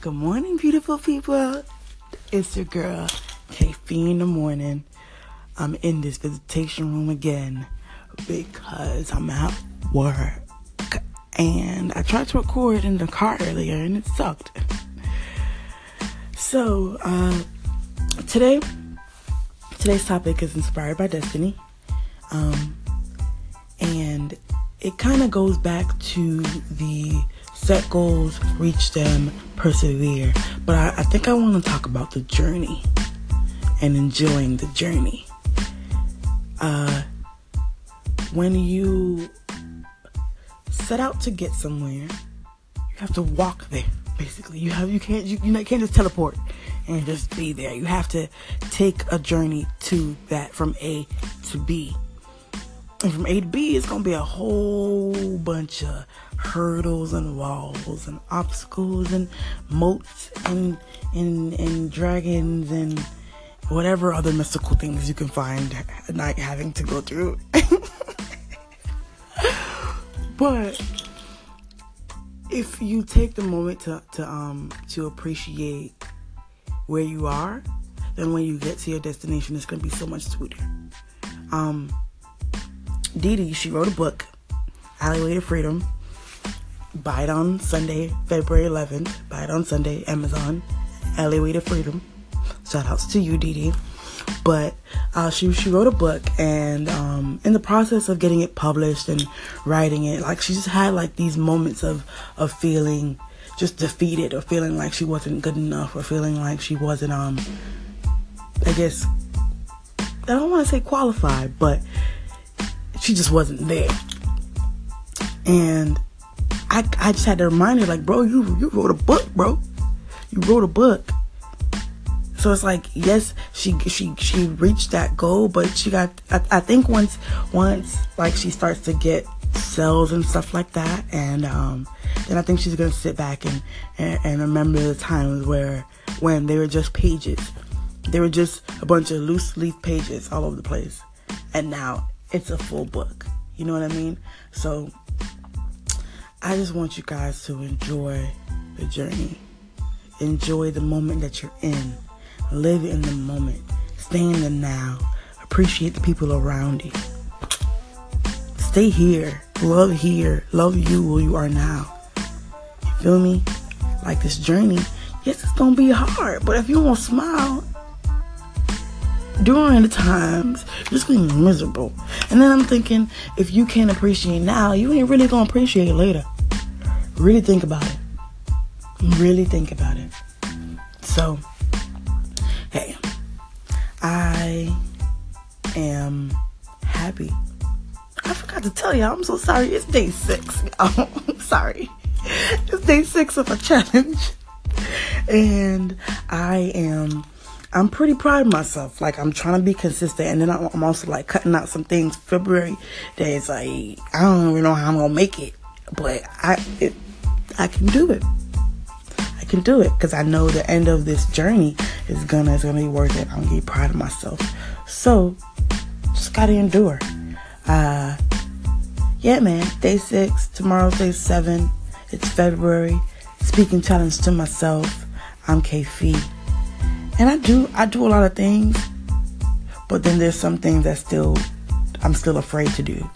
Good morning, beautiful people. It's your girl, KP in the morning. I'm in this visitation room again because I'm at work. And I tried to record in the car earlier and it sucked. So, uh, today, today's topic is inspired by destiny. Um, and it kind of goes back to the set goals, reach them, persevere. But I, I think I want to talk about the journey and enjoying the journey. Uh, when you set out to get somewhere, you have to walk there. Basically, you have you can't you, you can't just teleport and just be there. You have to take a journey to that from A to B. And from A to B, it's gonna be a whole bunch of hurdles and walls and obstacles and moats and and and dragons and whatever other mystical things you can find like having to go through. but if you take the moment to, to um to appreciate where you are, then when you get to your destination it's gonna be so much sweeter. Um Dee Dee, she wrote a book, Alleyway to Freedom. Buy it on Sunday, February 11th. Buy it on Sunday, Amazon, Alleyway to Freedom. Shout outs to you, Dee Dee. But uh, she she wrote a book, and um, in the process of getting it published and writing it, like she just had like these moments of of feeling just defeated, or feeling like she wasn't good enough, or feeling like she wasn't um, I guess I don't want to say qualified, but she just wasn't there. And I, I just had to remind her, like, bro, you you wrote a book, bro. You wrote a book. So it's like, yes, she she she reached that goal, but she got. I, I think once once like she starts to get sales and stuff like that, and um, then I think she's gonna sit back and, and and remember the times where when they were just pages, they were just a bunch of loose leaf pages all over the place, and now it's a full book. You know what I mean? So I just want you guys to enjoy the journey. Enjoy the moment that you're in. Live in the moment. Stay in the now. Appreciate the people around you. Stay here. Love here. Love you where you are now. You feel me? Like this journey. Yes, it's gonna be hard, but if you won't smile, during the times, just gonna miserable. And then I'm thinking, if you can't appreciate now, you ain't really gonna appreciate it later. Really think about it. Really think about it. So, hey, I am happy. I forgot to tell you, I'm so sorry. It's day six. I'm sorry. It's day six of a challenge. And I am I'm pretty proud of myself. Like I'm trying to be consistent, and then I'm also like cutting out some things. February days, like I don't even know how I'm gonna make it, but I it, I can do it. I can do it because I know the end of this journey is gonna is gonna be worth it. I'm gonna be proud of myself. So just gotta endure. Uh, yeah, man. Day six. Tomorrow's day seven. It's February. Speaking challenge to myself. I'm KP. And I do I do a lot of things, but then there's some things that still I'm still afraid to do.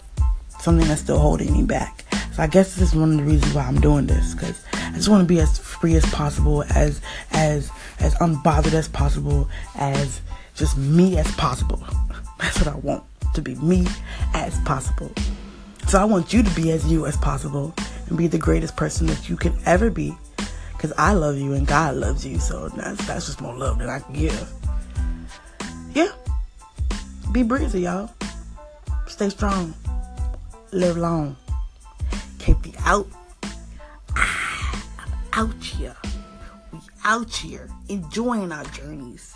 Something that's still holding me back. So I guess this is one of the reasons why I'm doing this because I just want to be as free as possible, as as as unbothered as possible, as just me as possible. That's what I want to be me as possible. So I want you to be as you as possible and be the greatest person that you can ever be because I love you and God loves you. So that's that's just more love than I can give. Yeah. Be breezy, y'all. Stay strong. Live long. KP out. Ah, I'm out here. We out here enjoying our journeys.